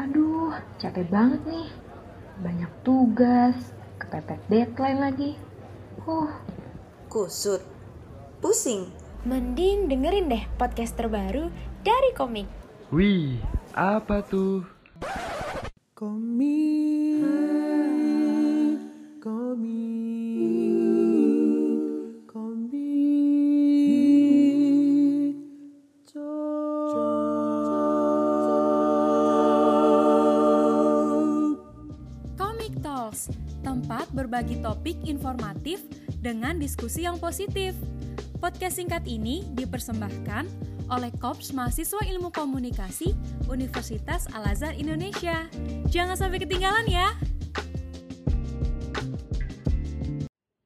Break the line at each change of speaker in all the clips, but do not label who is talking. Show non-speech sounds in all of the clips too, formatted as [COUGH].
Aduh, capek banget nih. Banyak tugas, kepepet deadline lagi. Huh,
Kusut. Pusing.
Mending dengerin deh podcast terbaru dari komik.
Wih, apa tuh?
Berbagi topik informatif dengan diskusi yang positif. Podcast singkat ini dipersembahkan oleh Korps Mahasiswa Ilmu Komunikasi Universitas Al-Azhar Indonesia. Jangan sampai ketinggalan ya.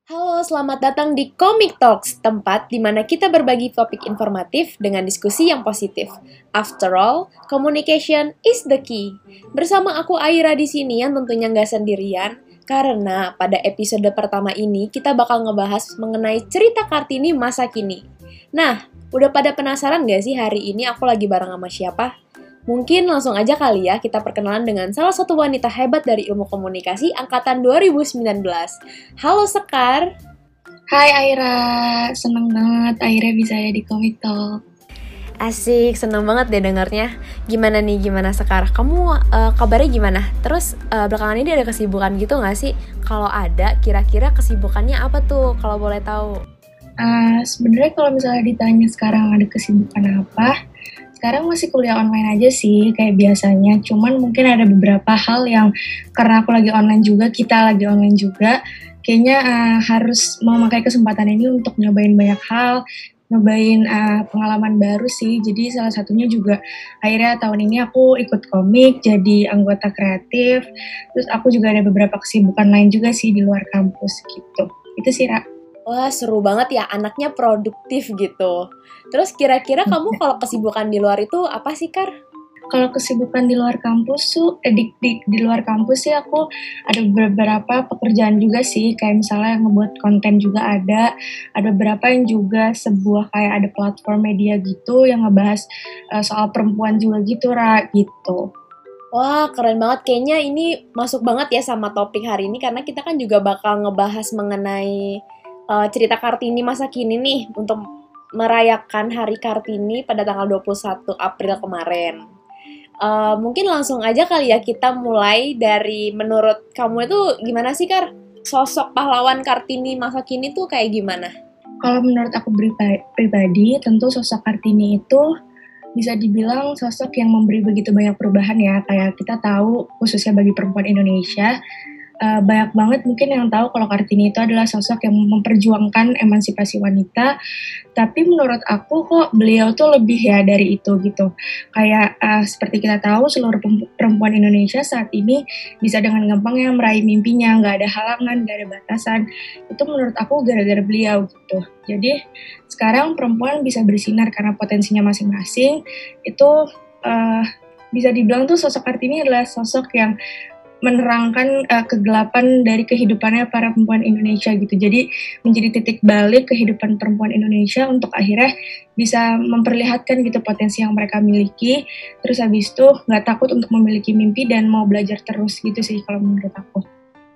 Halo, selamat datang di Comic Talks, tempat di mana kita berbagi topik informatif dengan diskusi yang positif. After all, communication is the key. Bersama aku Aira di sini yang tentunya nggak sendirian, karena pada episode pertama ini kita bakal ngebahas mengenai cerita Kartini masa kini. Nah, udah pada penasaran nggak sih hari ini aku lagi bareng sama siapa? Mungkin langsung aja kali ya kita perkenalan dengan salah satu wanita hebat dari ilmu komunikasi angkatan 2019. Halo Sekar.
Hai Aira, seneng banget Aira bisa ada di Comic Talk.
Asik, seneng banget deh dengarnya. Gimana nih, gimana Sekar? Kamu eh, kabarnya gimana? Terus eh, belakangan ini ada kesibukan gitu nggak sih? Kalau ada, kira-kira kesibukannya apa tuh kalau boleh tahu?
Uh, Sebenarnya kalau misalnya ditanya sekarang ada kesibukan apa, sekarang masih kuliah online aja sih kayak biasanya. Cuman mungkin ada beberapa hal yang karena aku lagi online juga, kita lagi online juga, kayaknya uh, harus memakai kesempatan ini untuk nyobain banyak hal, nyobain uh, pengalaman baru sih. Jadi salah satunya juga akhirnya tahun ini aku ikut komik jadi anggota kreatif. Terus aku juga ada beberapa kesibukan lain juga sih di luar kampus gitu. Itu sih Ra.
Wah, seru banget ya, anaknya produktif gitu. Terus kira-kira kamu kalau kesibukan di luar itu apa sih, Kar?
Kalau kesibukan di luar kampus tuh, eh, di, di, di luar kampus sih aku ada beberapa pekerjaan juga sih, kayak misalnya ngebuat konten juga ada, ada beberapa yang juga sebuah kayak ada platform media gitu yang ngebahas eh, soal perempuan juga gitu, Ra, gitu.
Wah, keren banget. Kayaknya ini masuk banget ya sama topik hari ini karena kita kan juga bakal ngebahas mengenai uh, cerita Kartini masa kini nih untuk merayakan Hari Kartini pada tanggal 21 April kemarin. Uh, mungkin langsung aja kali ya kita mulai dari menurut kamu itu gimana sih Kar? Sosok pahlawan Kartini masa kini tuh kayak gimana?
Kalau menurut aku priba- pribadi, tentu sosok Kartini itu bisa dibilang sosok yang memberi begitu banyak perubahan ya. Kayak kita tahu, khususnya bagi perempuan Indonesia, uh, banyak banget mungkin yang tahu kalau Kartini itu adalah sosok yang memperjuangkan emansipasi wanita. Tapi menurut aku kok beliau tuh lebih ya dari itu gitu. Kayak uh, seperti kita tahu seluruh perempuan Indonesia saat ini bisa dengan gampangnya meraih mimpinya, nggak ada halangan, nggak ada batasan. Itu menurut aku gara-gara beliau gitu. Jadi sekarang perempuan bisa bersinar karena potensinya masing-masing. Itu uh, bisa dibilang tuh sosok Kartini adalah sosok yang menerangkan uh, kegelapan dari kehidupannya para perempuan Indonesia gitu. Jadi menjadi titik balik kehidupan perempuan Indonesia untuk akhirnya bisa memperlihatkan gitu potensi yang mereka miliki. Terus habis itu nggak takut untuk memiliki mimpi dan mau belajar terus gitu sih kalau menurut aku.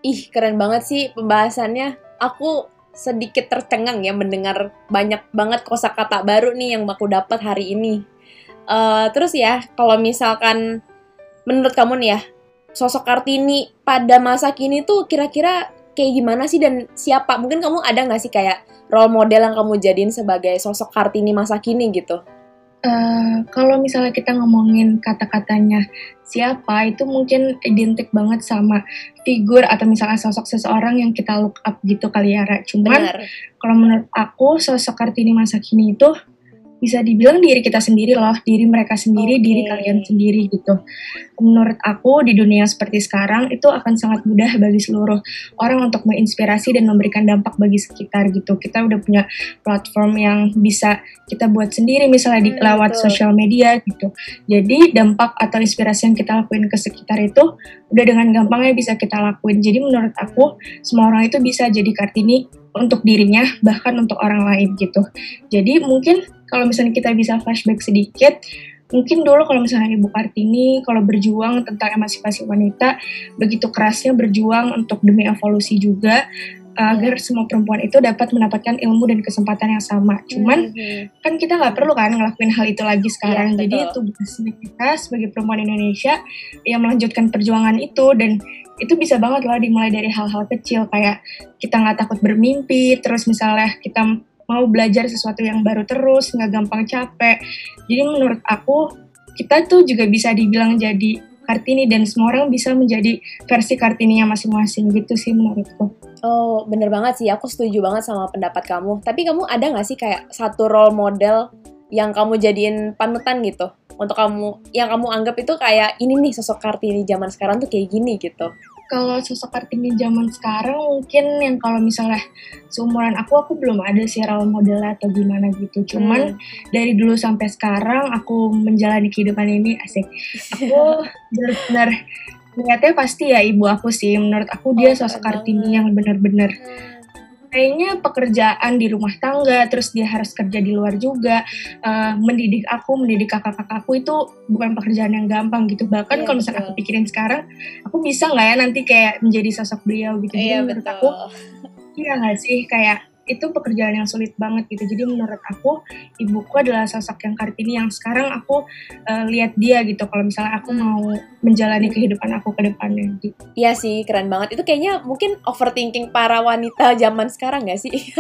Ih, keren banget sih pembahasannya. Aku sedikit tercengang ya mendengar banyak banget kosakata baru nih yang aku dapat hari ini. Uh, terus ya, kalau misalkan menurut kamu nih ya, sosok Kartini pada masa kini tuh kira-kira kayak gimana sih dan siapa? Mungkin kamu ada nggak sih kayak role model yang kamu jadiin sebagai sosok Kartini masa kini gitu?
Uh, kalau misalnya kita ngomongin kata-katanya siapa itu mungkin identik banget sama figur atau misalnya sosok seseorang yang kita look up gitu kali ya Cuman kalau menurut aku sosok Kartini masa kini itu bisa dibilang diri kita sendiri loh, diri mereka sendiri, okay. diri kalian sendiri gitu. Menurut aku di dunia seperti sekarang itu akan sangat mudah bagi seluruh orang untuk menginspirasi dan memberikan dampak bagi sekitar gitu. Kita udah punya platform yang bisa kita buat sendiri misalnya di hmm, lewat sosial media gitu. Jadi dampak atau inspirasi yang kita lakuin ke sekitar itu udah dengan gampangnya bisa kita lakuin. Jadi menurut aku semua orang itu bisa jadi Kartini untuk dirinya bahkan untuk orang lain gitu. Jadi mungkin kalau misalnya kita bisa flashback sedikit, mungkin dulu kalau misalnya Ibu Kartini kalau berjuang tentang emansipasi wanita begitu kerasnya berjuang untuk demi evolusi juga agar semua perempuan itu dapat mendapatkan ilmu dan kesempatan yang sama. Cuman
Mhm.
kan kita nggak perlu kan ngelakuin hal itu lagi sekarang.
Iya,
Jadi itu tugasnya kita sebagai perempuan Indonesia yang melanjutkan perjuangan itu dan itu bisa banget loh dimulai dari hal-hal kecil kayak kita nggak takut bermimpi, terus misalnya kita mau belajar sesuatu yang baru terus, nggak gampang capek. Jadi menurut aku kita tuh juga bisa dibilang jadi Kartini dan semua orang bisa menjadi versi Kartininya masing-masing gitu sih menurutku.
Oh, bener banget sih. Aku setuju banget sama pendapat kamu. Tapi kamu ada nggak sih kayak satu role model yang kamu jadiin panutan gitu? Untuk kamu, yang kamu anggap itu kayak ini nih sosok Kartini zaman sekarang tuh kayak gini gitu.
Kalau sosok Kartini zaman sekarang mungkin yang kalau misalnya seumuran aku aku belum ada sih role model atau gimana gitu. Cuman dari dulu sampai sekarang aku menjalani kehidupan ini asik. Aku [LAUGHS] benar-benar niatnya pasti ya ibu aku sih. Menurut aku dia
Oh,
sosok Kartini yang benar-benar kayaknya pekerjaan di rumah tangga terus dia harus kerja di luar juga eh, mendidik aku mendidik kakak-kakakku itu bukan pekerjaan yang gampang gitu. Bahkan
Iya,
kalau misalnya aku pikirin sekarang aku bisa nggak ya nanti kayak menjadi sosok beliau gitu.
Iya
jadi menurut aku
betul.
iya nggak sih? Kayak itu pekerjaan yang sulit banget gitu jadi menurut aku ibuku adalah sosok yang kartini yang sekarang aku eh, lihat dia gitu kalau misalnya aku
Hmm.
mau menjalani kehidupan aku ke depannya gitu.
Iya sih, keren banget. Itu kayaknya mungkin overthinking para wanita zaman sekarang nggak sih? [LAUGHS]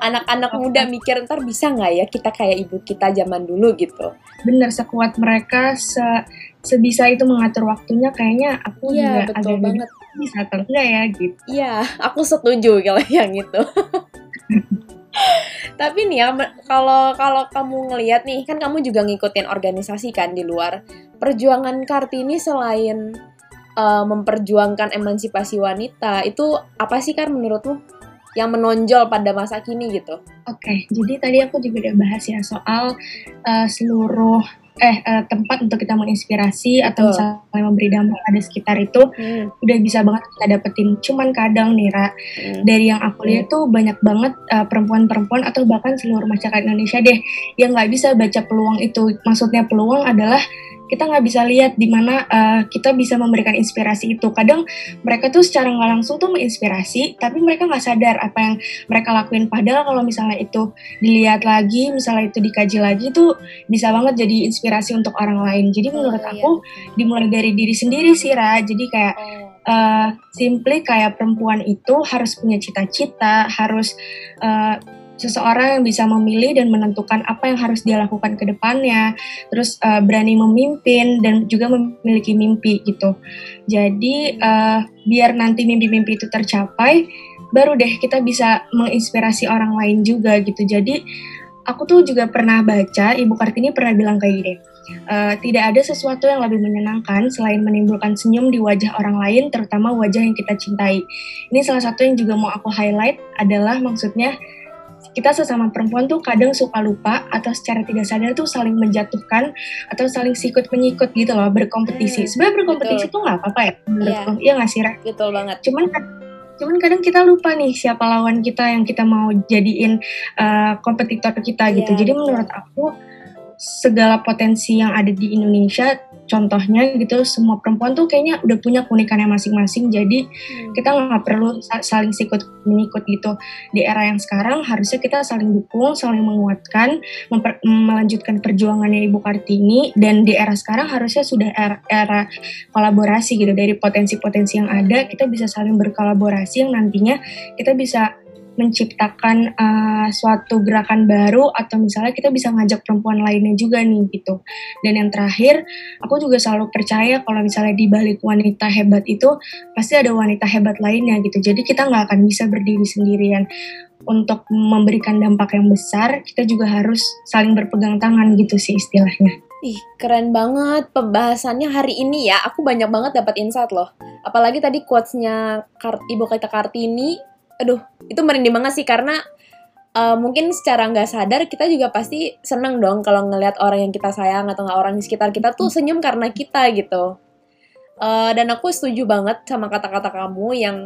Anak-anak muda mikir ntar bisa nggak ya kita kayak ibu kita zaman dulu gitu.
bener sekuat mereka se sebisa itu mengatur waktunya kayaknya aku
Iya,
juga
betul
agak
banget.
bisa atau enggak ya gitu
Iya, [LAUGHS] aku setuju kalau yang itu. [LAUGHS] Tapi nih ya, kalau kalau kamu ngelihat nih, kan kamu juga ngikutin organisasi kan di luar. Perjuangan Kartini selain eh, memperjuangkan emansipasi wanita, itu apa sih kan menurutmu yang menonjol pada masa kini gitu?
Oke, jadi tadi aku juga udah bahas ya soal eh, seluruh eh eh, tempat untuk kita menginspirasi atau
Betul.
misalnya memberi dampak pada sekitar itu
Hmm,
udah bisa banget kita dapetin. Cuman kadang nih Ra,
hmm.
dari yang aku lihat tuh banyak banget eh, perempuan-perempuan atau bahkan seluruh masyarakat Indonesia deh yang nggak bisa baca peluang itu. Maksudnya peluang adalah kita nggak bisa lihat di mana eh, kita bisa memberikan inspirasi itu. Kadang mereka tuh secara nggak langsung tuh menginspirasi, tapi mereka nggak sadar apa yang mereka lakuin. Padahal kalau misalnya itu dilihat lagi, misalnya itu dikaji lagi tuh bisa banget jadi inspirasi untuk orang lain. Jadi menurut
Oh, iya,
aku dimulai dari diri sendiri sih Ra. Jadi kayak uh, simply kayak perempuan itu harus punya cita-cita, harus uh, seseorang yang bisa memilih dan menentukan apa yang harus dia lakukan ke depannya, terus uh, berani memimpin dan juga memiliki mimpi gitu. Jadi uh, biar nanti mimpi-mimpi itu tercapai, baru deh kita bisa menginspirasi orang lain juga gitu. Jadi aku tuh juga pernah baca Ibu Kartini pernah bilang kayak gini. "Eh, tidak ada sesuatu yang lebih menyenangkan selain menimbulkan senyum di wajah orang lain, terutama wajah yang kita cintai. Ini salah satu yang juga mau aku highlight adalah maksudnya kita sesama perempuan tuh kadang suka lupa atau secara tidak sadar tuh saling menjatuhkan atau saling sikut menyikut gitu loh berkompetisi.
Hmm,
Sebenarnya berkompetisi
betul.
tuh nggak apa-apa ya menurutku.
Iya.
Iya nggak sih Ra?
Betul banget.
cuman cuman kadang kita lupa nih siapa lawan kita yang kita mau jadiin uh, kompetitor kita gitu
Iya,
jadi menurut aku segala potensi yang ada di Indonesia contohnya gitu semua perempuan tuh kayaknya udah punya keunikannya masing-masing jadi
Hmm.
kita nggak perlu sa- saling sikut menyikut gitu di era yang sekarang harusnya kita saling dukung saling menguatkan memper- melanjutkan perjuangannya Ibu Kartini dan di era sekarang harusnya sudah era, era kolaborasi gitu dari potensi-potensi yang ada kita bisa saling berkolaborasi yang nantinya kita bisa menciptakan uh, suatu gerakan baru atau misalnya kita bisa ngajak perempuan lainnya juga nih gitu dan yang terakhir aku juga selalu percaya kalau misalnya di balik wanita hebat itu pasti ada wanita hebat lainnya gitu jadi kita nggak akan bisa berdiri sendirian untuk memberikan dampak yang besar kita juga harus saling berpegang tangan gitu sih istilahnya
Ih, keren banget pembahasannya hari ini ya. Aku banyak banget dapat insight loh. Apalagi tadi quotes-nya Ibu kita Kartini. Aduh, itu merinding banget sih karena eh, mungkin secara nggak sadar kita juga pasti seneng dong kalau ngelihat orang yang kita sayang atau nggak orang di sekitar kita tuh senyum karena kita gitu. Eh, dan aku setuju banget sama kata-kata kamu yang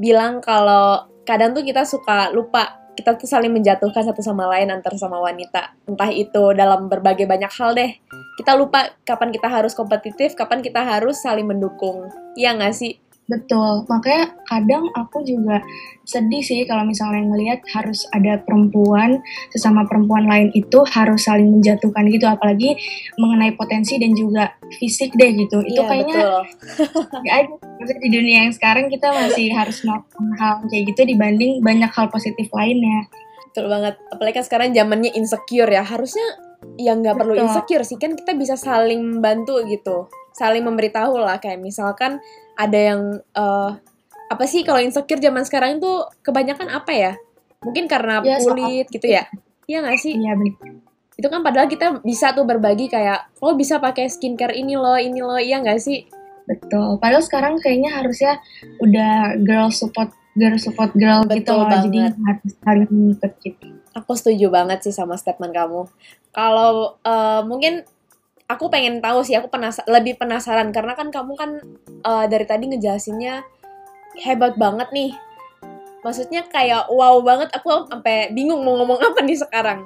bilang kalau kadang tuh kita suka lupa kita tuh saling menjatuhkan satu sama lain antar sama wanita. Entah itu dalam berbagai banyak hal deh. Kita lupa kapan kita harus kompetitif, kapan kita harus saling mendukung. Iya nggak sih?
Betul, makanya kadang aku juga sedih sih kalau misalnya ngelihat harus ada perempuan sesama perempuan lain itu harus saling menjatuhkan gitu, apalagi mengenai potensi dan juga fisik deh gitu. Itu
Iya,
kayaknya Maksudnya [LAUGHS] di dunia yang sekarang kita masih harus melakukan hal kayak gitu dibanding banyak hal positif lainnya.
Betul banget. Apalagi kan sekarang zamannya insecure ya. Harusnya ya nggak perlu insecure sih kan kita bisa saling membantu gitu. Saling memberitahu lah kayak misalkan ada yang eh, apa sih kalau insecure zaman sekarang itu kebanyakan apa ya? Mungkin karena
Ya, soal-
kulit gitu ya. Iya nggak sih?
Iya benar.
Itu kan padahal kita bisa tuh berbagi kayak lo bisa pakai skincare ini loh, ini loh. Iya nggak sih?
Betul. Padahal sekarang kayaknya harusnya udah girl support girl support girl gitu
Betul
loh. Jadi harus saling mengikut gitu.
Aku setuju banget sih sama statement kamu. Kalau eh, mungkin aku pengen tahu sih, aku penasa lebih penasaran karena kan kamu kan eh, dari tadi ngejelasinnya hebat banget nih. Maksudnya kayak wow banget, aku sampai bingung mau ngomong apa nih sekarang.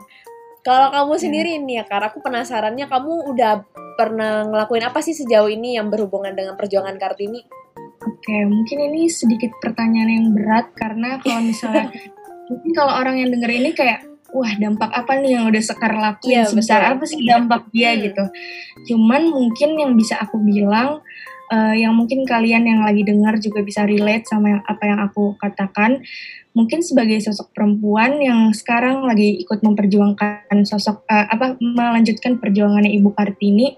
Kalau kamu sendiri nih ya, karena aku penasarannya kamu udah pernah ngelakuin apa sih sejauh ini yang berhubungan dengan perjuangan Kartini?
Oke, mungkin ini sedikit pertanyaan yang berat karena kalau misalnya [LAUGHS] mungkin kalau orang yang denger ini kayak wah dampak apa nih yang udah Sekar lakuin
Iya,
sebesar
betul.
apa sih dampak dia
Hmm.
gitu. Cuman mungkin yang bisa aku bilang eh, yang mungkin kalian yang lagi dengar juga bisa relate sama yang, apa yang aku katakan. Mungkin sebagai sosok perempuan yang sekarang lagi ikut memperjuangkan sosok eh, apa melanjutkan perjuangannya Ibu Kartini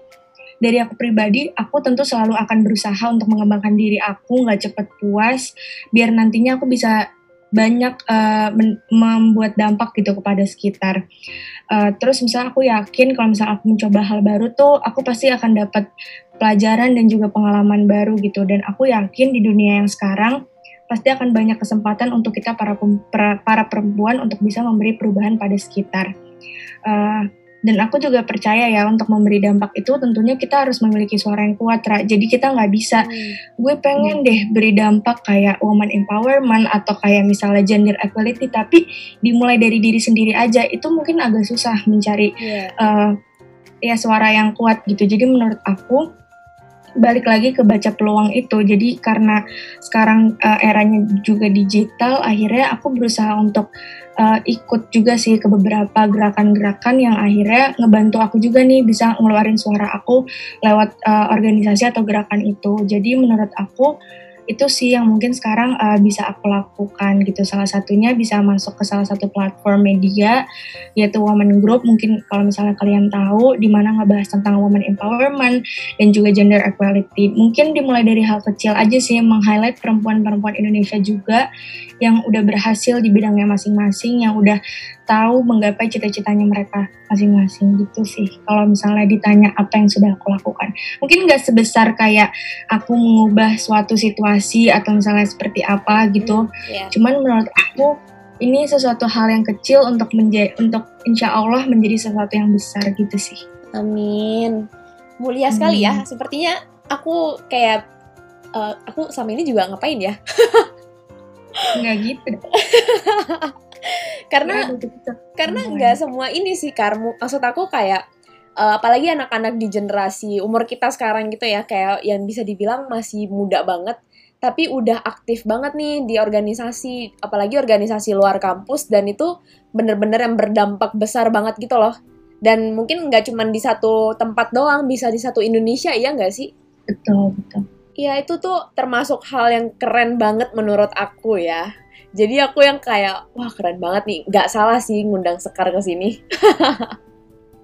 dari aku pribadi, aku tentu selalu akan berusaha untuk mengembangkan diri aku, nggak cepet puas, biar nantinya aku bisa banyak men- membuat dampak gitu kepada sekitar. Eh, terus misalnya aku yakin kalau misalnya aku mencoba hal baru tuh, aku pasti akan dapat pelajaran dan juga pengalaman baru gitu. Dan aku yakin di dunia yang sekarang pasti akan banyak kesempatan untuk kita para para, perempuan untuk bisa memberi perubahan pada sekitar. Eh, dan aku juga percaya ya untuk memberi dampak itu tentunya kita harus memiliki suara yang kuat, Ra. Jadi kita nggak bisa gue pengen deh beri dampak kayak woman empowerment atau kayak misalnya gender equality tapi dimulai dari diri sendiri aja itu mungkin agak susah mencari
Iya.
eh, ya suara yang kuat gitu jadi menurut aku balik lagi ke baca peluang itu jadi karena sekarang eh, eranya juga digital akhirnya aku berusaha untuk eh, ikut juga sih ke beberapa gerakan-gerakan yang akhirnya ngebantu aku juga nih bisa ngeluarin suara aku lewat eh, organisasi atau gerakan itu. Jadi menurut aku itu sih yang mungkin sekarang eh, bisa aku lakukan gitu. Salah satunya bisa masuk ke salah satu platform media yaitu Women Group. Mungkin kalau misalnya kalian tahu di mana ngebahas tentang women empowerment dan juga gender equality. Mungkin dimulai dari hal kecil aja sih meng-highlight perempuan-perempuan Indonesia juga yang udah berhasil di bidangnya masing-masing yang udah tahu menggapai cita-citanya mereka masing-masing gitu sih kalau misalnya ditanya apa yang sudah aku lakukan mungkin nggak sebesar kayak aku mengubah suatu situasi atau misalnya seperti apa gitu
Iya.
Cuman menurut aku ini sesuatu hal yang kecil untuk menjadi untuk insya Allah menjadi sesuatu yang besar gitu sih.
Amin. Mulia sekali ya. Sepertinya aku kayak eh, aku sama ini juga ngapain ya? [LAUGHS]
Enggak gitu. [LAUGHS]
Karena
Nggak gitu.
karena nggak semua ini sih karmu. Maksud aku kayak eh, apalagi anak-anak di generasi umur kita sekarang gitu ya kayak yang bisa dibilang masih muda banget tapi udah aktif banget nih di organisasi apalagi organisasi luar kampus dan itu bener-bener yang berdampak besar banget gitu loh dan mungkin nggak cuma di satu tempat doang bisa di satu Indonesia iya nggak sih
betul betul.
Iya itu tuh termasuk hal yang keren banget menurut aku ya. Jadi aku yang kayak wah keren banget nih. Gak salah sih ngundang Sekar ke sini.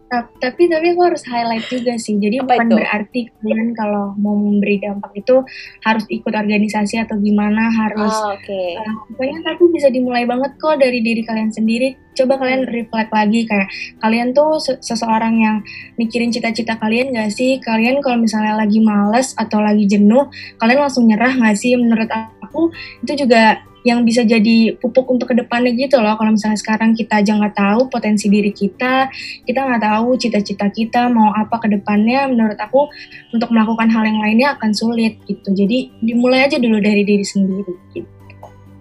Ta- Tapi tapi aku harus highlight juga sih. Jadi
Apa
bukan
itu?
berarti kalian kalau mau memberi dampak itu harus ikut organisasi atau gimana harus
Ah, Oke.
Uh, pokoknya tapi bisa dimulai banget kok dari diri kalian sendiri. Coba kalian reflect lagi kayak kalian tuh se- seseorang yang mikirin cita-cita kalian gak sih? Kalian kalau misalnya lagi males atau lagi jenuh, kalian langsung nyerah gak sih? Menurut aku itu juga yang bisa jadi pupuk untuk ke depannya gitu loh. Kalau misalnya sekarang kita aja nggak tahu potensi diri kita, kita nggak tahu cita-cita kita mau apa ke depannya. Menurut aku untuk melakukan hal yang lainnya akan sulit gitu. Jadi dimulai aja dulu dari diri sendiri gitu.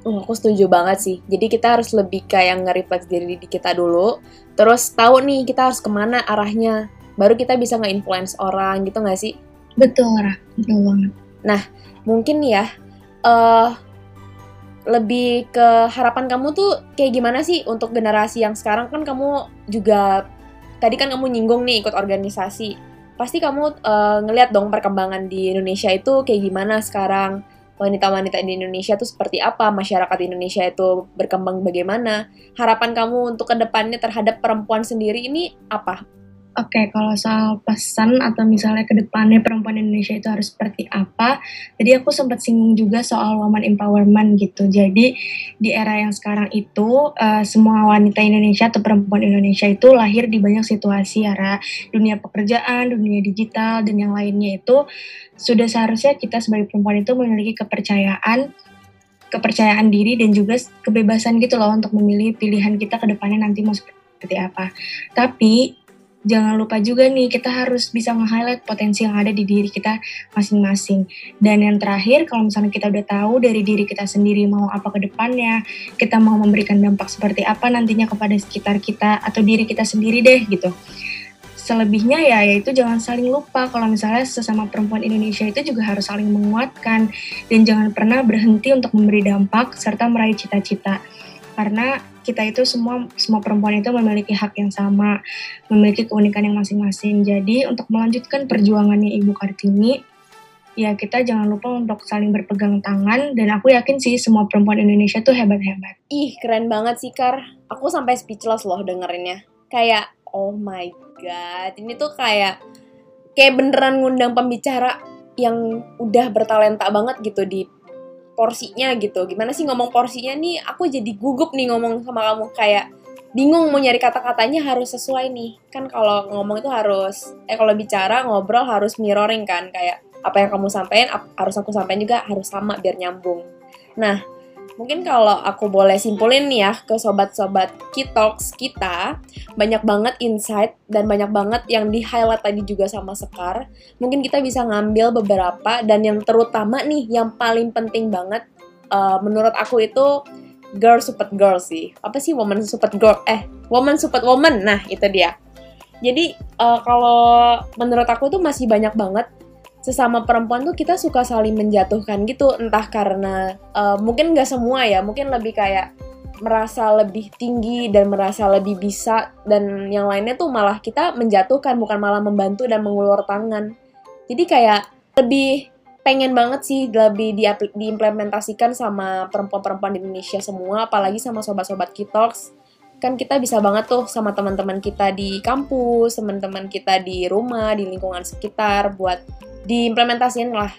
Uh, aku setuju banget sih. Jadi kita harus lebih kayak nge-refleks diri di kita dulu. Terus tahu nih kita harus ke mana arahnya. Baru kita bisa nge-influence orang gitu nggak sih?
Betul, Ra. Betul banget.
Mungkin ya, eh lebih ke harapan kamu tuh kayak gimana sih untuk generasi yang sekarang kan kamu juga tadi kan kamu nyinggung nih ikut organisasi. Pasti kamu eh, ngeliat dong perkembangan di Indonesia itu kayak gimana sekarang wanita-wanita di Indonesia itu seperti apa, masyarakat Indonesia itu berkembang bagaimana, harapan kamu untuk ke depannya terhadap perempuan sendiri ini apa?
Oke, kalau soal pesan atau misalnya ke depannya perempuan Indonesia itu harus seperti apa, tadi aku sempat singgung juga soal woman empowerment gitu. Jadi di era yang sekarang itu eh, semua wanita Indonesia atau perempuan Indonesia itu lahir di banyak situasi ya, dunia pekerjaan, dunia digital dan yang lainnya itu sudah seharusnya kita sebagai perempuan itu memiliki kepercayaan kepercayaan diri dan juga kebebasan gitu loh untuk memilih pilihan kita ke depannya nanti mau seperti apa. Tapi jangan lupa juga nih kita harus bisa nge-highlight potensi yang ada di diri kita masing-masing. Dan yang terakhir kalau misalnya kita udah tahu dari diri kita sendiri mau apa ke depannya, kita mau memberikan dampak seperti apa nantinya kepada sekitar kita atau diri kita sendiri deh gitu. Selebihnya ya yaitu jangan saling lupa kalau misalnya sesama perempuan Indonesia itu juga harus saling menguatkan dan jangan pernah berhenti untuk memberi dampak serta meraih cita-cita. Karena kita itu semua semua perempuan itu memiliki hak yang sama, memiliki keunikan yang masing-masing. Jadi untuk melanjutkan perjuangannya Ibu Kartini, ya kita jangan lupa untuk saling berpegang tangan dan aku yakin sih semua perempuan Indonesia tuh hebat-hebat.
Ih, keren banget sih, Kar. Aku sampai speechless loh dengerinnya. Kayak, oh my god, ini tuh kayak kayak beneran ngundang pembicara yang udah bertalenta banget gitu di porsinya gitu. Gimana sih ngomong porsinya nih? Aku jadi gugup nih ngomong sama kamu kayak bingung mau nyari kata-katanya harus sesuai nih. Kan kalau ngomong itu harus eh kalau bicara ngobrol harus mirroring kan kayak apa yang kamu sampaikan harus aku sampaikan juga harus sama biar nyambung. Nah, mungkin kalau aku boleh simpulin nih ya ke sobat-sobat Kitox kita, banyak banget insight dan banyak banget yang di highlight tadi juga sama Sekar. Mungkin kita bisa ngambil beberapa dan yang terutama nih yang paling penting banget eh, menurut aku itu girl support girl sih. Apa sih woman support girl? Eh, woman support woman. Nah, itu dia. Jadi eh, kalau menurut aku tuh masih banyak banget sesama perempuan tuh kita suka saling menjatuhkan gitu entah karena eh, mungkin nggak semua ya mungkin lebih kayak merasa lebih tinggi dan merasa lebih bisa dan yang lainnya tuh malah kita menjatuhkan bukan malah membantu dan mengulur tangan. Jadi kayak lebih pengen banget sih lebih diapl- diimplementasikan sama perempuan-perempuan di Indonesia semua apalagi sama sobat-sobat Kitox. Kan kita bisa banget tuh sama teman-teman kita di kampus teman-teman kita di rumah di lingkungan sekitar buat diimplementasiin lah.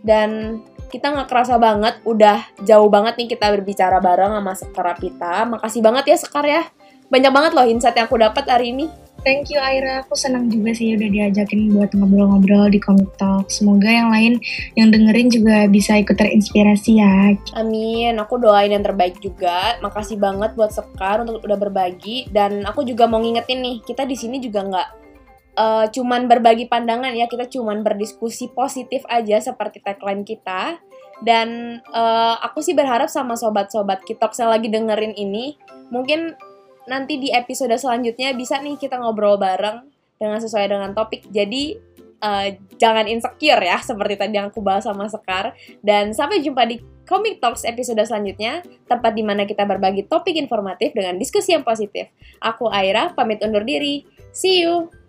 Dan kita nggak kerasa banget udah jauh banget nih kita berbicara bareng sama Sekar Rapita. Makasih banget ya Sekar ya. Banyak banget loh insight yang aku dapat hari ini.
Thank you Aira, aku senang juga sih udah diajakin buat ngobrol-ngobrol di Comic Talk. Semoga yang lain yang dengerin juga bisa ikut terinspirasi ya.
Amin, aku doain yang terbaik juga. Makasih banget buat Sekar untuk udah berbagi. Dan aku juga mau ngingetin nih, kita di sini juga nggak eh, cuman berbagi pandangan ya, kita cuman berdiskusi positif aja seperti tagline kita. Dan eh, aku sih berharap sama sobat-sobat Kitox yang lagi dengerin ini, mungkin nanti di episode selanjutnya bisa nih kita ngobrol bareng dengan sesuai dengan topik. Jadi eh, jangan insecure ya, seperti tadi yang aku bahas sama Sekar. Dan sampai jumpa di Comic Talks episode selanjutnya, tempat di mana kita berbagi topik informatif dengan diskusi yang positif. Aku Aira, pamit undur diri. See you!